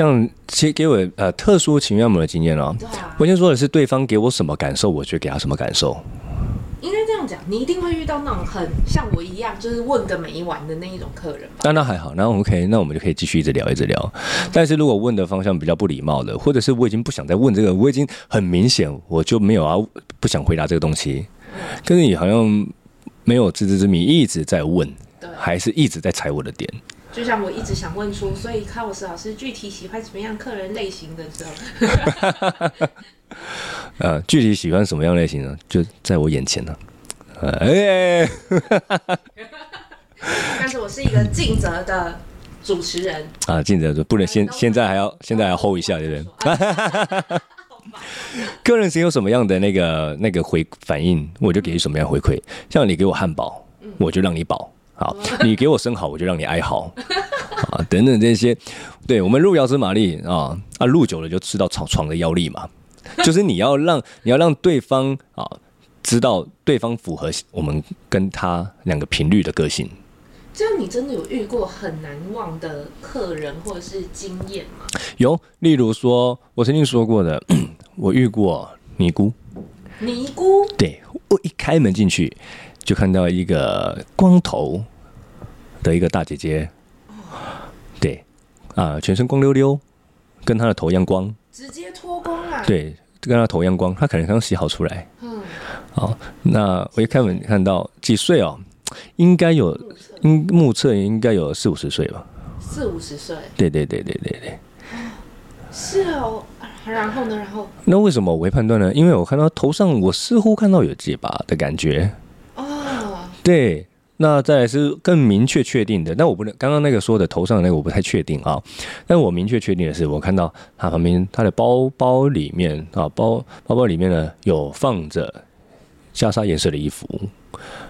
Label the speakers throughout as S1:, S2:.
S1: 像其实给我呃特殊情绪按摩的经验哦，
S2: 啊，
S1: 我先说的是对方给我什么感受，我就给他什么感受。
S2: 应该这样讲，你一定会遇到那种很像我一样，就是问个没完的那一种客人吧？
S1: 那那还好，那 OK，那我们就可以继续一直聊一直聊。但是如果问的方向比较不礼貌的，或者是我已经不想再问这个，我已经很明显我就没有啊，不想回答这个东西，可是你好像没有自知之明，一直在问，
S2: 对，
S1: 还是一直在踩我的点。
S2: 就像我一直想问出，所以卡洛斯老师具体喜欢什么样客人类型的时候。
S1: 呃，具体喜欢什么样类型呢？就在我眼前呢。哎，
S2: 但是我是一个尽责的主持人
S1: 啊，尽责的不能现现在还要现在还要 hold 一下，对不对？客 人是有什么样的那个那个回反应，我就给你什么样回馈。像你给我汉堡，我就让你饱。好，你给我生好，我就让你哀嚎。啊，等等这些，对我们路遥知马力啊啊，路久了就知道床床的腰力嘛。就是你要让 你要让对方啊知道对方符合我们跟他两个频率的个性。
S2: 这样你真的有遇过很难忘的客人或者是经验吗？
S1: 有，例如说我曾经说过的，我遇过尼姑。
S2: 尼姑？
S1: 对，我一开门进去就看到一个光头的一个大姐姐。对，啊，全身光溜溜，跟她的头一样光。
S2: 直接脱光啊？
S1: 对，就跟她头一样光。她可能刚洗好出来。嗯。好，那我一开门看到几岁哦？应该有，应目测应该有四五十岁吧。
S2: 四五十岁。
S1: 对对对对对对。
S2: 是哦，然后呢？然后。
S1: 那为什么我会判断呢？因为我看到头上，我似乎看到有结疤的感觉。哦。对。那再来是更明确确定的，但我不能刚刚那个说的头上的那个我不太确定啊。但我明确确定的是，我看到他旁边他的包包里面啊，包包包里面呢有放着袈裟颜色的衣服，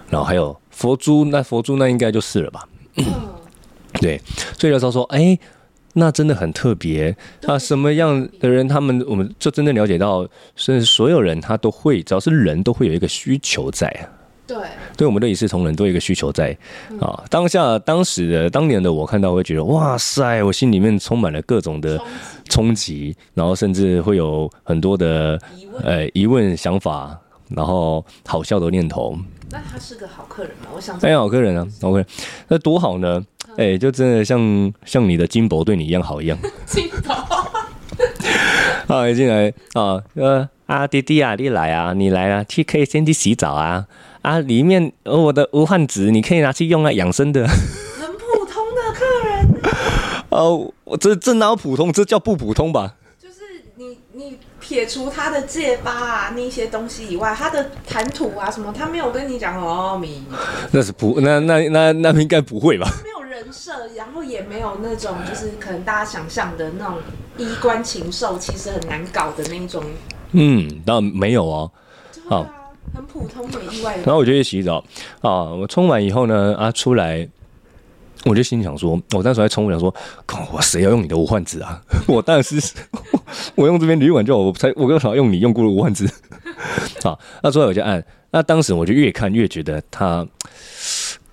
S1: 然后还有佛珠，那佛珠那应该就是了吧？对，所以那时候说，哎，那真的很特别。那什么样的人，他们我们就真正了解到，是所有人他都会，只要是人都会有一个需求在啊。
S2: 对，
S1: 对，我们都一视同仁都有一个需求在啊。当下、当时的、当年的我看到，会觉得哇塞，我心里面充满了各种的冲击，然后甚至会有很多的呃疑问、想法，然后好笑的念头。
S2: 那他是个好客人吗？我想，
S1: 哎，好客人啊，OK，那多好呢？哎，就真的像像你的金箔对你一样好一样。金箔 啊，一进来啊，呃啊，弟弟啊，你来啊，你来啊，去可以先去洗澡啊。啊，里面我的无患子，你可以拿去用啊，养生的。
S2: 很普通的客人。
S1: 哦，我这这哪有普通？这叫不普通吧？
S2: 就是你你撇除他的戒疤啊那些东西以外，他的谈吐啊什么，他没有跟你讲哦，米。
S1: 那是不那那那那应该不会吧？
S2: 没有人设，然后也没有那种就是可能大家想象的那种衣冠禽兽，其实很难搞的那种。
S1: 嗯，当然没有哦。
S2: 好。很普通，的意外。
S1: 然后我就去洗澡啊，我冲完以后呢，啊出来，我就心想说，我当时在冲，我想说，我谁要用你的无患子啊？我当然是 我用这边旅馆就好，我才我为什么要用你用过的无患子？好，那出来我就按，那当时我就越看越觉得他，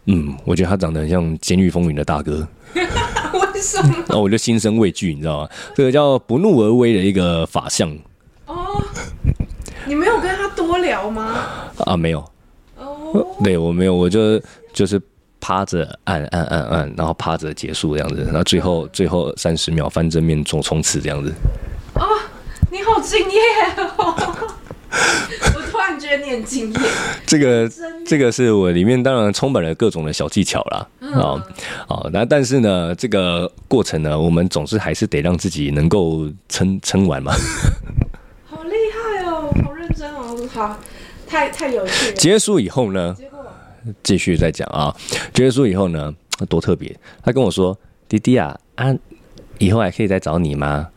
S1: 嗯，我觉得他长得很像《监狱风云》的大哥。
S2: 为什么？
S1: 然后我就心生畏惧，你知道吗？这个叫不怒而威的一个法相。
S2: 哦。你没有跟他多聊吗？
S1: 啊，没有。哦、oh.，对我没有，我就就是趴着按按按按，然后趴着结束这样子，然后最后最后三十秒翻正面做冲刺这样子。
S2: 哦、oh,，你好敬业哦！我突然觉得你很敬业。
S1: 这个这个是我里面当然充满了各种的小技巧啦。啊啊，那但是呢，这个过程呢，我们总是还是得让自己能够撑撑完嘛。好，太太有趣。结束以后呢，继续再讲啊。结束以后呢，多特别。他跟我说：“弟弟啊，啊，以后还可以再找你吗？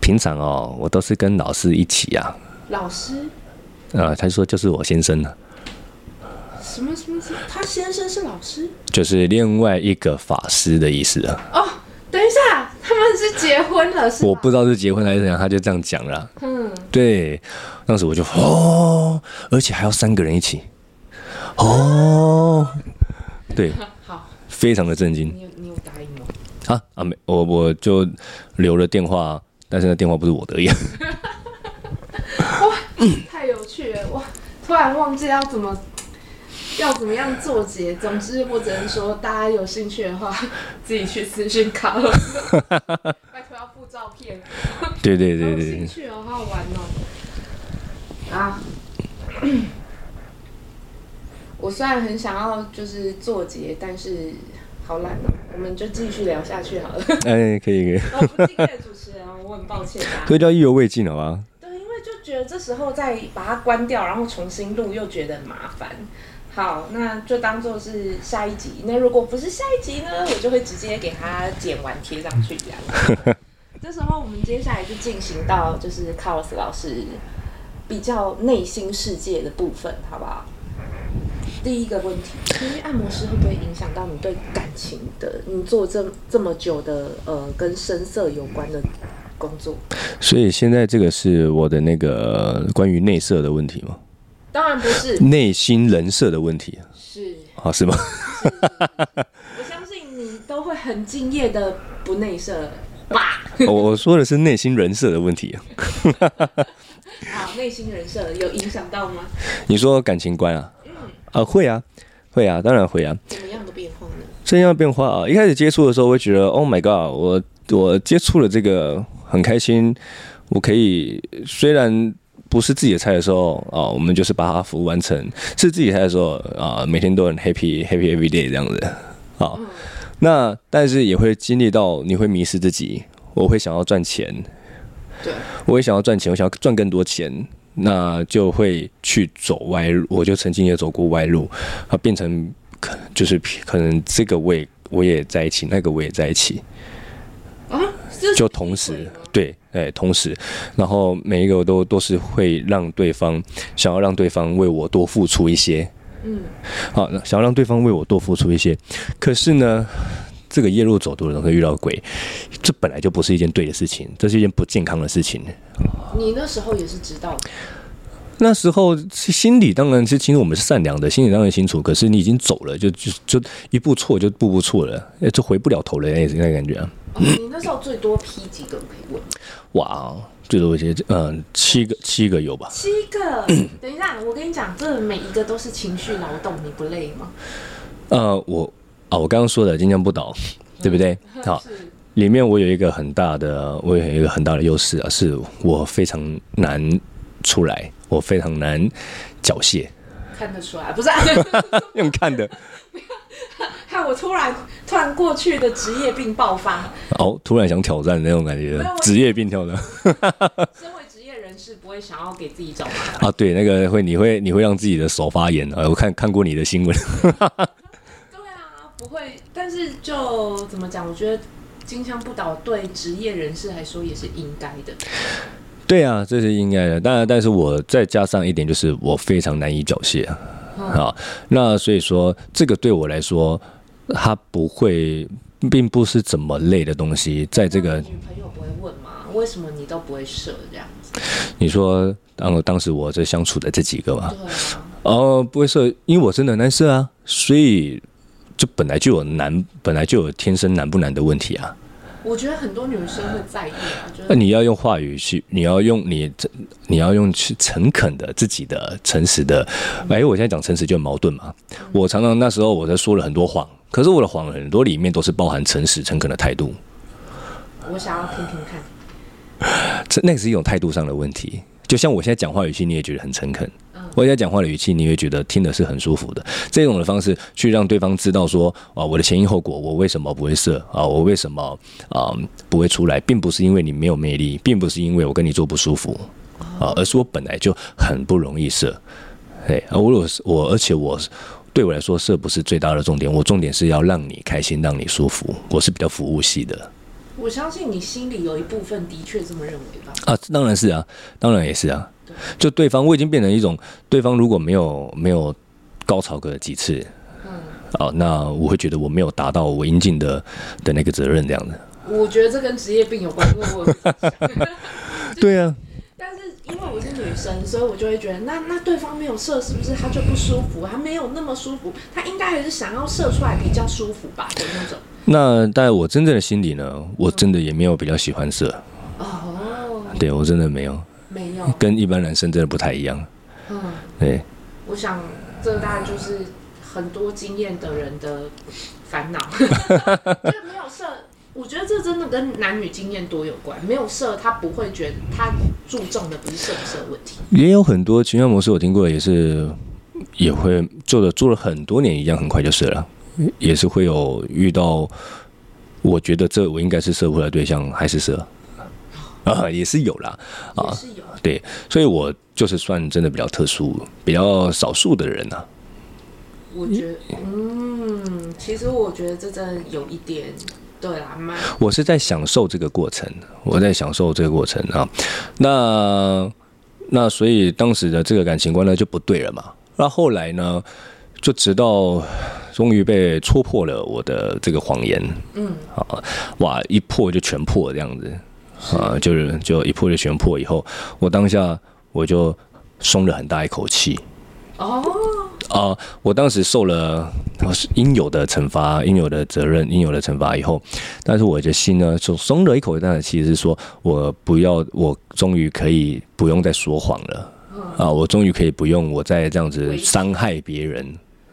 S1: 平常哦，我都是跟老师一起啊。”
S2: 老师？
S1: 啊，他说就是我先生呢。
S2: 什么什么？他先生是老师？
S1: 就是另外一个法师的意思啊。
S2: 哦，等一下。是结婚了，是？
S1: 我不知道是结婚还是怎样，他就这样讲了。嗯，对，当时我就哦，而且还要三个人一起，哦，对，
S2: 好，
S1: 非常的震惊。
S2: 你有你有答应吗？
S1: 啊啊没，我我就留了电话，但是那电话不是我的呀。
S2: 哇，太有趣了！哇，突然忘记要怎么要怎么样做结。总之，我只能说，大家有兴趣的话，自己去私信卡了。拜托要附照片。
S1: 对对对对，
S2: 有兴趣哦，好好玩哦。啊。我虽然很想要就是做结，但是好懒哦。我们就继续聊下去好了。
S1: 哎，可以可以。
S2: 我不敬业的主持人，我很抱歉啊。
S1: 这叫意犹未尽，好吗？
S2: 对，因为就觉得这时候再把它关掉，然后重新录，又觉得很麻烦。好，那就当做是下一集。那如果不是下一集呢，我就会直接给它剪完贴上去这样。这时候我们接下来就进行到就是 Carlos 老师比较内心世界的部分，好不好？第一个问题，因为按摩师会不会影响到你对感情的？你做这这么久的呃，跟声色有关的工作？
S1: 所以现在这个是我的那个关于内射的问题吗？
S2: 当然不是，
S1: 内心人设的问题。
S2: 是
S1: 啊，是吗？
S2: 是 我相信你都会很敬业的不内射吧？
S1: 我说的是内心人设的问题。
S2: 好，内心人设有影响到吗？
S1: 你说感情观啊？嗯啊，会啊，会啊，当然会啊。
S2: 怎么样的变化呢？
S1: 怎样的变化啊？一开始接触的时候，我会觉得，Oh my God，我我接触了这个很开心。我可以虽然不是自己的菜的时候啊，我们就是把它服务完成；是自己菜的时候啊，每天都很 happy happy every day 这样子。好，嗯、那但是也会经历到你会迷失自己，我会想要赚钱，对，我也想要赚钱，我想要赚更多钱。那就会去走歪路，我就曾经也走过歪路，啊，变成可就是可能这个我也我也在一起，那个我也在一起，啊，就同时对，哎，同时，然后每一个我都都是会让对方想要让对方为我多付出一些，嗯，好，想要让对方为我多付出一些，可是呢，这个夜路走多了会遇到鬼，这本来就不是一件对的事情，这是一件不健康的事情。
S2: 你那时候也是知道的，
S1: 那时候心里当然是清楚我们是善良的，心里当然清楚。可是你已经走了，就就就一步错就步步错了，就回不了头了，那那感觉啊。
S2: 哦，你那时候最多批几个可以问？
S1: 哇，最多一些，嗯，七个，七个有吧？
S2: 七个。等一下，我跟你讲，这每一个都是情绪劳动，你不累吗？
S1: 呃，我啊，我刚刚说的金枪不倒，对不对？好。里面我有一个很大的，我有一个很大的优势啊，是我非常难出来，我非常难缴械。
S2: 看得出来，不是、啊、
S1: 用看的。
S2: 看我突然突然过去的职业病爆发。
S1: 哦，突然想挑战的那种感觉，职业病挑战。
S2: 身为职业人士，不会想要给自己找麻烦
S1: 啊？对，那个会，你会你会让自己的手发炎啊？我看看过你的新闻。对
S2: 啊，不会，但是就怎么讲？我觉得。金枪不倒对职业人士来说也是应该的。
S1: 对啊，这是应该的。当然，但是我再加上一点，就是我非常难以缴械啊。好，那所以说这个对我来说，它不会，并不是怎么累的东西。在这个女
S2: 朋友不会问吗？为什么你都不会射这样子？
S1: 你说当当时我这相处的这几个嘛，哦，不会射，因为我真的难射啊，所以。就本来就有难，本来就有天生难不难的问题啊。
S2: 我觉得很多女生会在意啊。
S1: 那你要用话语去，你要用你，你要用去诚恳的、自己的、诚实的。哎，我现在讲诚实就很矛盾嘛。我常常那时候我在说了很多谎，可是我的谎很多里面都是包含诚实、诚恳的态度。
S2: 我想要听听看。
S1: 这那个是一种态度上的问题。就像我现在讲话语气，你也觉得很诚恳。我现在讲话的语气，你会觉得听的是很舒服的。这种的方式去让对方知道说啊，我的前因后果，我为什么不会射啊？我为什么啊不会出来，并不是因为你没有魅力，并不是因为我跟你做不舒服啊，而是我本来就很不容易射。哎，而我我而且我对我来说，射不是最大的重点，我重点是要让你开心，让你舒服。我是比较服务系的。
S2: 我相信你心里有一部分的确这么认为吧？
S1: 啊，当然是啊，当然也是啊。就对方，我已经变成一种，对方如果没有没有高潮个几次，嗯，哦，那我会觉得我没有达到我应尽的的那个责任这样的。
S2: 我觉得这跟职业病有关，因为我，
S1: 对啊。
S2: 但是因为我是女生，所以我就会觉得，那那对方没有射，是不是他就不舒服？他没有那么舒服，他应该还是想要射出来比较舒服吧的那种。
S1: 那在我真正的心里呢，我真的也没有比较喜欢射。
S2: 哦。
S1: 对，我真的没有。
S2: 没有。跟
S1: 一般男生真的不太一样。嗯。对。
S2: 我想，这大概就是很多经验的人的烦恼。就没有色，我觉得这真的跟男女经验多有关。没有色，他不会觉得他注重的不是色不色问题。
S1: 也有很多情感模式，我听过的也是，也会做的做了很多年一样，很快就射了。也是会有遇到，我觉得这我应该是射不出来对象，还是射啊，也是有啦，啊，
S2: 是有，
S1: 对，所以我就是算真的比较特殊，比较少数的人呐、啊。
S2: 我觉得，嗯，其实我觉得这真的有一点，对啦，蛮。
S1: 我是在享受这个过程，我在享受这个过程啊。那那所以当时的这个感情观呢就不对了嘛。那后来呢？就直到终于被戳破了我的这个谎言，嗯，啊，哇，一破就全破这样子，啊，就是就一破就全破以后，我当下我就松了很大一口气，
S2: 哦，
S1: 啊，我当时受了应有的惩罚、应有的责任、应有的惩罚以后，但是我的心呢，就松了一口气，其实是说我不要，我终于可以不用再说谎了，啊，我终于可以不用我再这样子伤害别人。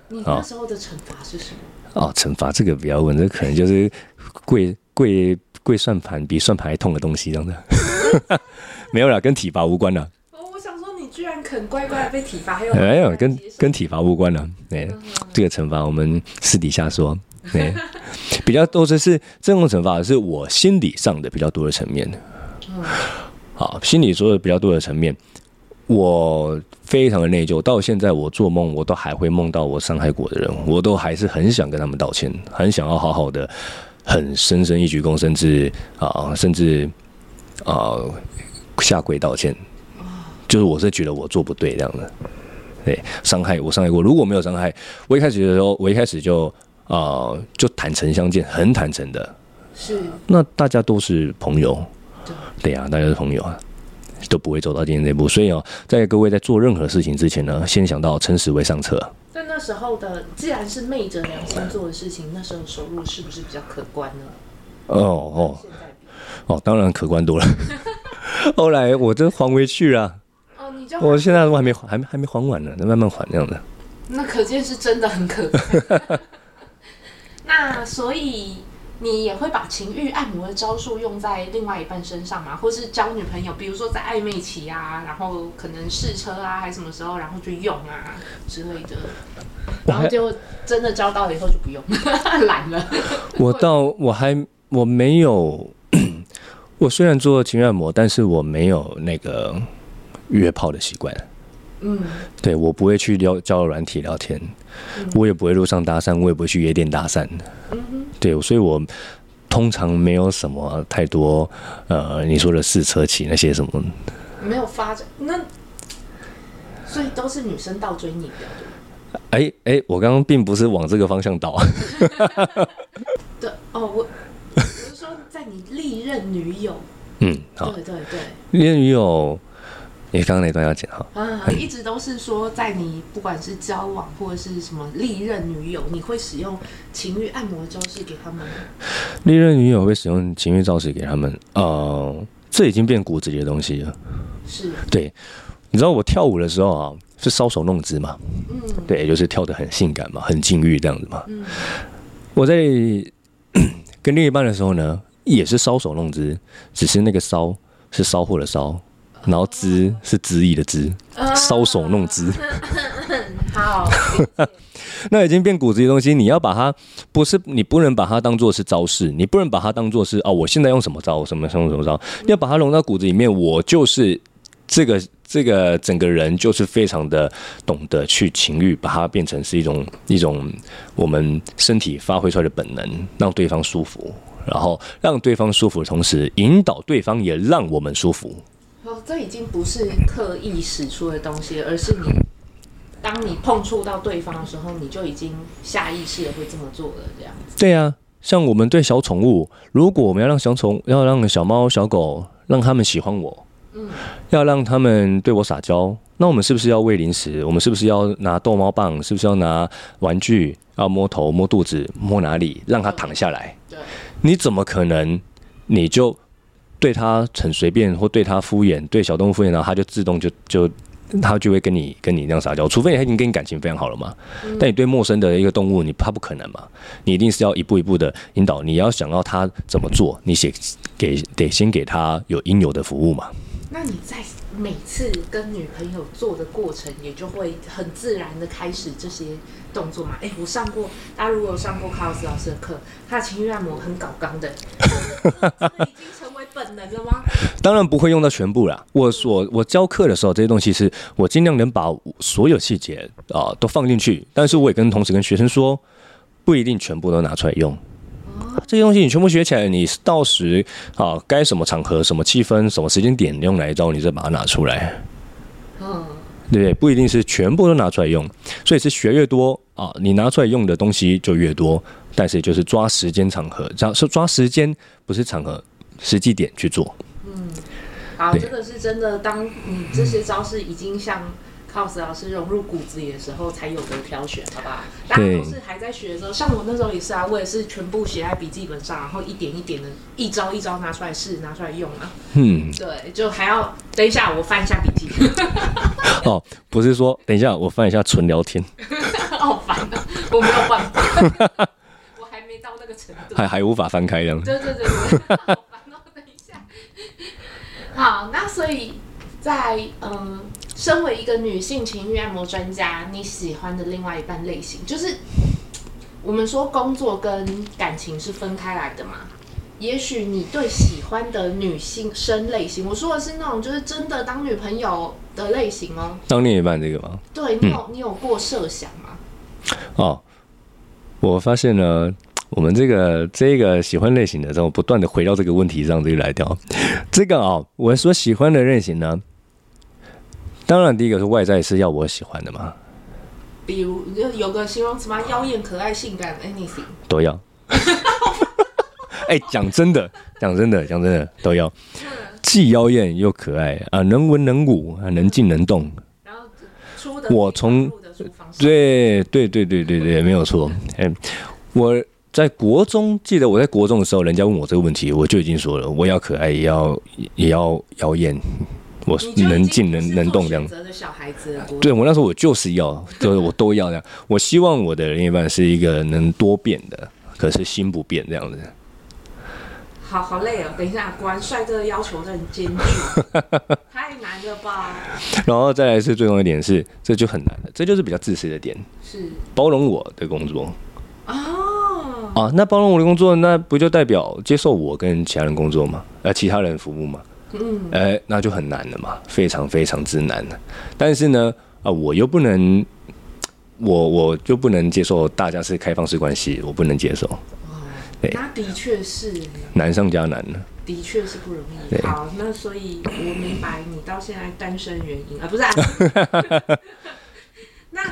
S2: 你那时候的惩罚是什么？
S1: 哦，惩罚这个不要问，这可能就是跪跪跪算盘比算盘还痛的东西，这样子。没有啦，跟体罚无关啦。
S2: 哦，我想说你居然肯乖乖被体罚，还有
S1: 没有跟跟体罚无关了？对，嗯、这个惩罚我们私底下说。对，比较多的是这种惩罚是我心理上的比较多的层面。嗯，好，心理说的比较多的层面。我非常的内疚，到现在我做梦，我都还会梦到我伤害过的人，我都还是很想跟他们道歉，很想要好好的，很深深一鞠躬，甚至啊，甚至啊下跪道歉。就是我是觉得我做不对这样的，对，伤害我伤害过，如果没有伤害，我一开始的时候，我一开始就啊就坦诚相见，很坦诚的，
S2: 是，
S1: 那大家都是朋友，对。呀，大家是朋友啊。都不会走到今天这一步，所以哦，在各位在做任何事情之前呢，先想到诚实为上策。
S2: 时候的，既然是昧着良心做的事情，那时候收入是不是比较可观呢？
S1: 哦哦哦，当然可观多了。后来我真还回去了。哦，你就我现在都还没还没还没还完呢，那慢慢还这样的。
S2: 那可见是真的很可观。那所以。你也会把情欲按摩的招数用在另外一半身上吗？或是交女朋友，比如说在暧昧期啊，然后可能试车啊，还是什么时候，然后就用啊之类的，然后就真的交到了以后就不用，懒了。
S1: 我到我还我没有，我虽然做情欲按摩，但是我没有那个约炮的习惯。嗯，对，我不会去聊交友软体聊天，嗯、我也不会路上搭讪，我也不会去夜店搭讪。对，所以我通常没有什么太多呃，你说的试车期那些什么，
S2: 没有发展。那所以都是女生倒追你的。
S1: 哎哎，我刚刚并不是往这个方向倒。
S2: 对哦，我我是说在你历任女友，嗯，好，对对对，
S1: 历任女友。你刚刚那段要剪哈，
S2: 嗯，一直都是说，在你不管是交往或者是什么历任女友，你会使用情欲按摩招式给他们？
S1: 历任女友会使用情欲招式给他们，呃，这已经变骨子里的东西了。
S2: 是，
S1: 对，你知道我跳舞的时候啊，是搔首弄姿嘛，嗯，对，就是跳得很性感嘛，很禁欲这样子嘛。嗯，我在 跟另一半的时候呢，也是搔首弄姿，只是那个搔是骚货的骚。然后姿是恣意的知，搔首弄姿。
S2: 好，
S1: 那已经变骨子的东西，你要把它不是，你不能把它当做是招式，你不能把它当做是哦，我现在用什么招，什么什么什么招，要把它融到骨子里面。我就是这个这个整个人就是非常的懂得去情欲，把它变成是一种一种我们身体发挥出来的本能，让对方舒服，然后让对方舒服的同时，引导对方也让我们舒服。
S2: 这已经不是刻意使出的东西，而是你当你碰触到对方的时候，你就已经下意识的会这么做了，这样子。
S1: 对啊，像我们对小宠物，如果我们要让小宠要让小猫小狗让他们喜欢我，嗯，要让他们对我撒娇，那我们是不是要喂零食？我们是不是要拿逗猫棒？是不是要拿玩具？要摸头、摸肚子、摸哪里，让它躺下来？对，你怎么可能？你就对他很随便，或对他敷衍，对小动物敷衍，然后他就自动就就。他就会跟你跟你那样撒娇，除非他已经跟你感情非常好了嘛。嗯、但你对陌生的一个动物，你他不可能嘛。你一定是要一步一步的引导，你要想到他怎么做，你先给得先给他有应有的服务嘛。
S2: 那你在每次跟女朋友做的过程，也就会很自然的开始这些动作嘛？哎、欸，我上过，大家如果有上过卡洛斯老师的课，他的情欲按摩很搞刚的，已经成为本能了吗？
S1: 当然不会用到全部啦。我所我教课的时候，这些东西是我尽量能把所有细节啊都放进去，但是我也跟同时跟学生说，不一定全部都拿出来用。这些东西你全部学起来，你到时啊该什么场合、什么气氛、什么时间点用哪一招，你再把它拿出来。嗯，对不对？不一定是全部都拿出来用，所以是学越多啊，你拿出来用的东西就越多。但是就是抓时间场合，只要是抓时间，不是场合，实际点去做。
S2: 嗯，好，这个是真的。当你这些招式已经像 cos 老师融入骨子里的时候，才有的挑选，好不好？大家都是还在学的时候，像我那时候也是啊，我也是全部写在笔记本上，然后一点一点的，一招一招拿出来试，拿出来用啊。嗯，对，就还要等一下，我翻一下笔记。
S1: 哦，不是说等一下我翻一下纯聊天。
S2: 好烦啊，我没有办法，我还没到那个程度，
S1: 还还无法翻开这样。
S2: 对对对对。好，那所以在嗯。身为一个女性情欲按摩专家，你喜欢的另外一半类型，就是我们说工作跟感情是分开来的嘛？也许你对喜欢的女性生类型，我说的是那种就是真的当女朋友的类型哦。
S1: 当另一半这个吗？
S2: 对，你有、嗯、你有过设想吗？
S1: 哦，我发现呢，我们这个这个喜欢类型的，然后不断的回到这个问题上，这个来掉。这个啊、哦，我所喜欢的类型呢。当然，第一个是外在是要我喜欢的嘛。
S2: 比如，就有个形容词吗？妖艳、可爱、性感，anything
S1: 都要。哎、欸，讲真的，讲真的，讲真的都要。既妖艳又可爱啊，能文能武啊，能静能动。然后出的我从对对对对对对，没有错。哎，我在国中记得我在国中的时候，人家问我这个问题，我就已经说了，我要可爱，也要也要妖艳。我能静能能动这样，对，我那时候我就是要，就是我都要这样。我希望我的另一半是一个能多变的，可是心不变这样子。
S2: 好好累哦，等一下，果然帅哥的要求很艰巨，太难了吧？
S1: 然后再来是最重要一点是，这就很难了，这就是比较自私的点，是包容我的工作哦。啊，那包容我的工作，那不就代表接受我跟其他人工作吗？呃，其他人服务吗？嗯，哎，那就很难了嘛，非常非常之难了。但是呢，啊，我又不能，我我就不能接受大家是开放式关系，我不能接受。
S2: 那的确是
S1: 难上加难了。
S2: 的确是不容易。好，那所以我明白你到现在单身原因啊，不是啊？那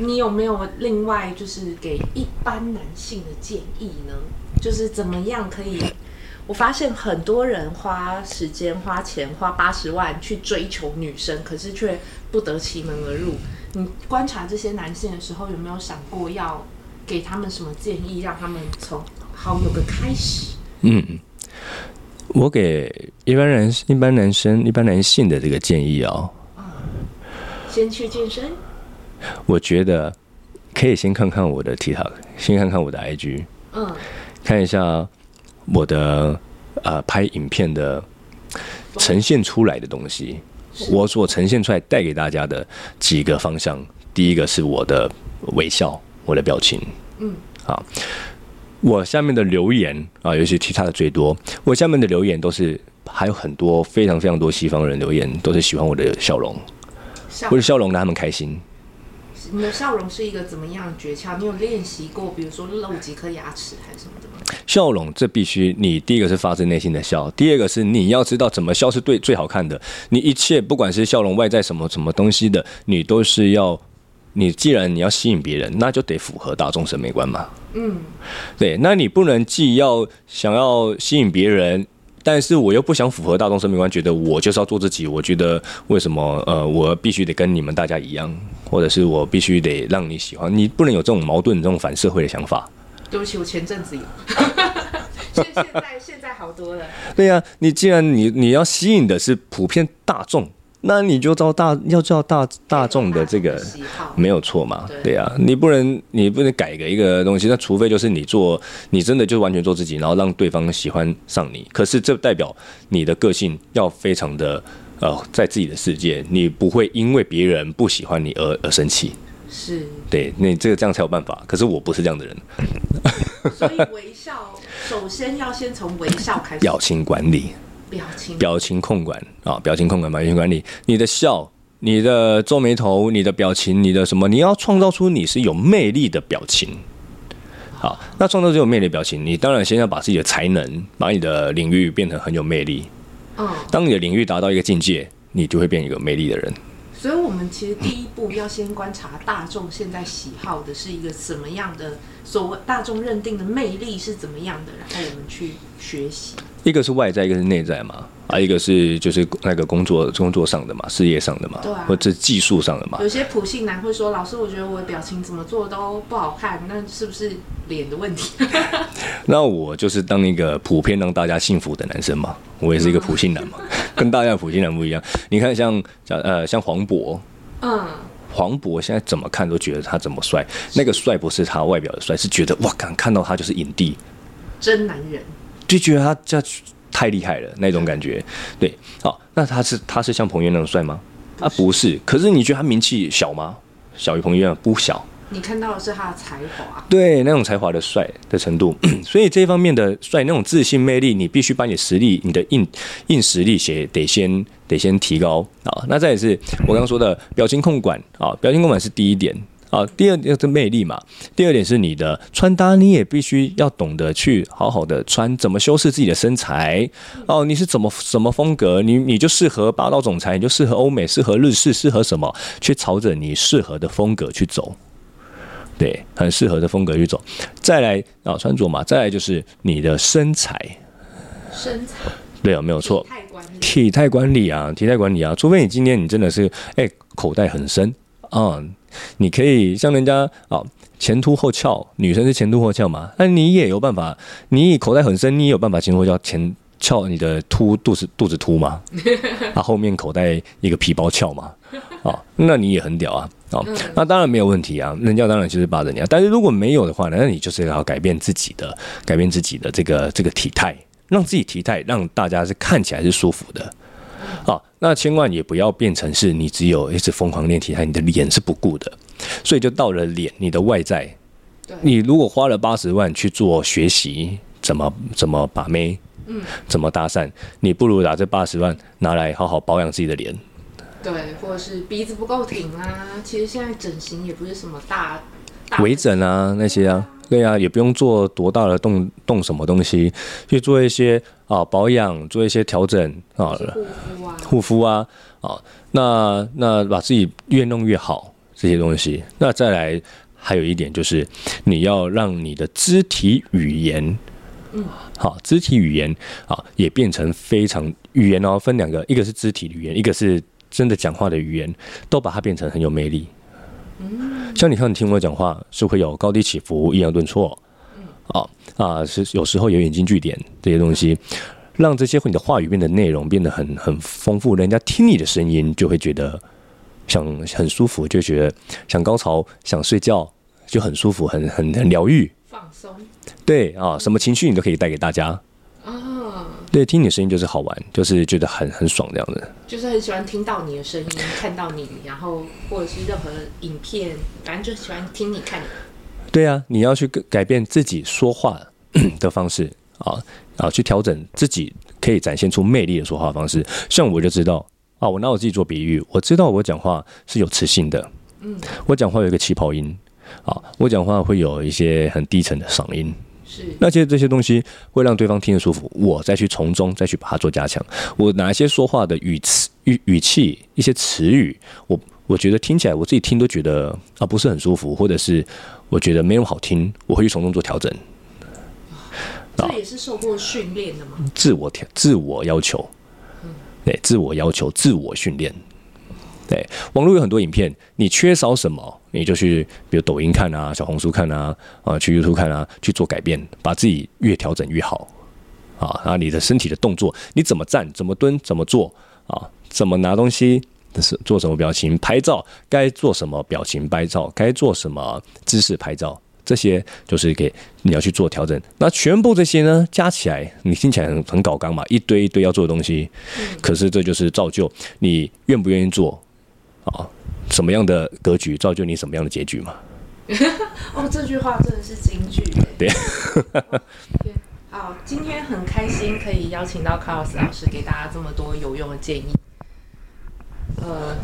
S2: 你有没有另外就是给一般男性的建议呢？就是怎么样可以？我发现很多人花时间、花钱、花八十万去追求女生，可是却不得其门而入。你观察这些男性的时候，有没有想过要给他们什么建议，让他们从好有个开始？
S1: 嗯，我给一般人、一般男生、一般男性的这个建议哦，嗯，
S2: 先去健身。
S1: 我觉得可以先看看我的 TikTok，先看看我的 IG，嗯，看一下。我的呃拍影片的呈现出来的东西，我所呈现出来带给大家的几个方向，第一个是我的微笑，我的表情，嗯，好，我下面的留言啊，尤其其他的最多，我下面的留言都是还有很多非常非常多西方人留言，都是喜欢我的笑容，我的笑容让他们开心。
S2: 你的笑容是一个怎么样的诀窍？你有练习过，比如说露几颗牙齿还是什么的吗？
S1: 笑容这必须你第一个是发自内心的笑，第二个是你要知道怎么笑是对最好看的。你一切不管是笑容外在什么什么东西的，你都是要你既然你要吸引别人，那就得符合大众审美观嘛。嗯，对，那你不能既要想要吸引别人，但是我又不想符合大众审美观，觉得我就是要做自己。我觉得为什么呃，我必须得跟你们大家一样，或者是我必须得让你喜欢，你不能有这种矛盾、这种反社会的想法。
S2: 对不起，我前阵子有，现 现在现在好多了。
S1: 对呀、啊，你既然你你要吸引的是普遍大众。那你就照大要照大大众的这个没有错嘛？对呀、啊，你不能你不能改个一个东西，那除非就是你做你真的就完全做自己，然后让对方喜欢上你。可是这代表你的个性要非常的呃，在自己的世界，你不会因为别人不喜欢你而而生气。
S2: 是，
S1: 对，那这个这样才有办法。可是我不是这样的人。
S2: 所以微笑，首先要先从微笑开始。
S1: 表情管理。
S2: 表情
S1: 表情控管啊，表情控管，表情管理。你的笑，你的皱眉头，你的表情，你的什么？你要创造出你是有魅力的表情。好，那创造这种魅力的表情，你当然先要把自己的才能，把你的领域变成很有魅力。嗯，当你的领域达到一个境界，你就会变一个魅力的人。
S2: 所以，我们其实第一步要先观察大众现在喜好的是一个什么样的，所谓大众认定的魅力是怎么样的，然后我们去学习。
S1: 一个是外在，一个是内在嘛，啊，一个是就是那个工作工作上的嘛，事业上的嘛，对啊，或者技术上的嘛。
S2: 有些普信男会说：“老师，我觉得我的表情怎么做都不好看，那是不是脸的问题？”
S1: 那我就是当一个普遍让大家幸福的男生嘛，我也是一个普信男嘛，跟大家普信男不一样。你看像像呃像黄渤，嗯，黄渤现在怎么看都觉得他怎么帅，那个帅不是他外表的帅，是觉得哇，刚看到他就是影帝，
S2: 真男人。
S1: 就觉得他这太厉害了那种感觉，对，好，那他是他是像彭于晏那种帅吗？啊，不是。可是你觉得他名气小吗？小于彭于晏不小。
S2: 你看到的是他的才华，
S1: 对，那种才华的帅的程度。所以这方面的帅，那种自信魅力，你必须把你的实力，你的硬硬实力先得先得先提高啊。那再也是我刚刚说的表情控管啊，表情控管是第一点。啊，第二点是魅力嘛。第二点是你的穿搭，你也必须要懂得去好好的穿，怎么修饰自己的身材。哦，你是怎么什么风格？你你就适合霸道总裁，你就适合欧美，适合日式，适合什么？去朝着你适合的风格去走。对，很适合的风格去走。再来啊，穿着嘛。再来就是你的身材。
S2: 身材。
S1: 对啊，没有错。
S2: 体态管理
S1: 啊，体态管理啊。除非你今天你真的是哎、欸、口袋很深啊。嗯你可以像人家啊，前凸后翘，女生是前凸后翘嘛？那你也有办法，你口袋很深，你也有办法前凸后翘，前翘你的凸肚子肚子凸嘛？啊，后面口袋一个皮包翘嘛？啊，那你也很屌啊！啊，那当然没有问题啊，人家当然就是霸着你啊。但是如果没有的话呢，那你就是要改变自己的，改变自己的这个这个体态，让自己体态让大家是看起来是舒服的。好，那千万也不要变成是你只有一直疯狂练体态，你的脸是不顾的，所以就到了脸，你的外在，你如果花了八十万去做学习，怎么怎么把妹，嗯，怎么搭讪，你不如拿这八十万拿来好好保养自己的脸，
S2: 对，或者是鼻子不够挺啊，其实现在整形也不是什么大，
S1: 微整啊那些啊。对啊，也不用做多大的动动什么东西，去做一些啊保养，做一些调整啊，护肤啊，啊，啊，那那把自己越弄越好这些东西。那再来还有一点就是，你要让你的肢体语言，嗯，好，肢体语言啊也变成非常语言哦，分两个，一个是肢体语言，一个是真的讲话的语言，都把它变成很有魅力。像你看，你听我讲话是会有高低起伏、抑扬顿挫，啊啊，是有时候有引经据典这些东西，让这些你的话语变得内容变得很很丰富，人家听你的声音就会觉得想很舒服，就觉得想高潮、想睡觉就很舒服，很很很疗愈，
S2: 放松。
S1: 对啊，什么情绪你都可以带给大家。对，听你的声音就是好玩，就是觉得很很爽这样的。
S2: 就是很喜欢听到你的声音，看到你，然后或者是任何影片，反正就喜欢听你看你。
S1: 对啊，你要去改变自己说话 的方式啊啊，去调整自己可以展现出魅力的说话方式。像我就知道啊，我拿我自己做比喻，我知道我讲话是有磁性的，嗯，我讲话有一个气泡音啊，我讲话会有一些很低沉的嗓音。那其实这些东西会让对方听得舒服，我再去从中再去把它做加强。我哪一些说话的语词、语语气、一些词语，我我觉得听起来我自己听都觉得啊不是很舒服，或者是我觉得没那么好听，我会去从中做调整。
S2: 这也是受过训练的吗？
S1: 自我调，自我要求，对，自我要求，自我训练。对，网络有很多影片，你缺少什么，你就去，比如抖音看啊，小红书看啊，啊，去 YouTube 看啊，去做改变，把自己越调整越好啊。然后你的身体的动作，你怎么站，怎么蹲，怎么做啊？怎么拿东西，是做什么表情，拍照该做什么表情拍照，该做什么姿势拍照，这些就是给你要去做调整。那全部这些呢，加起来，你听起来很很搞刚嘛，一堆一堆要做的东西，可是这就是造就你愿不愿意做。啊，什么样的格局造就你什么样的结局嘛？
S2: 哦，这句话真的是金句。
S1: 对。
S2: 好，今天很开心可以邀请到 Carlos 老师给大家这么多有用的建议。呃，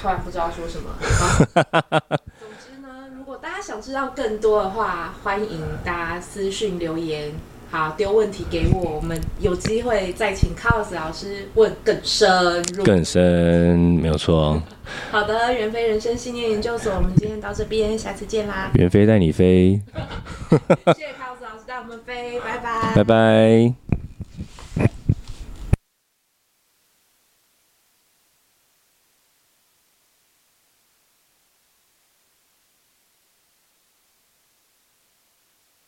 S2: 突然不知道说什么。总之呢，如果大家想知道更多的话，欢迎大家私讯留言。好，丢问题给我，我们有机会再请 Carlos 老师问更深入。
S1: 更深，没有错。
S2: 好的，袁飞人生信念研究所，我们今天到这边，下次见啦。
S1: 袁飞带你飞。
S2: 谢谢 Carlos 老师带我们飞，拜拜。
S1: 拜拜。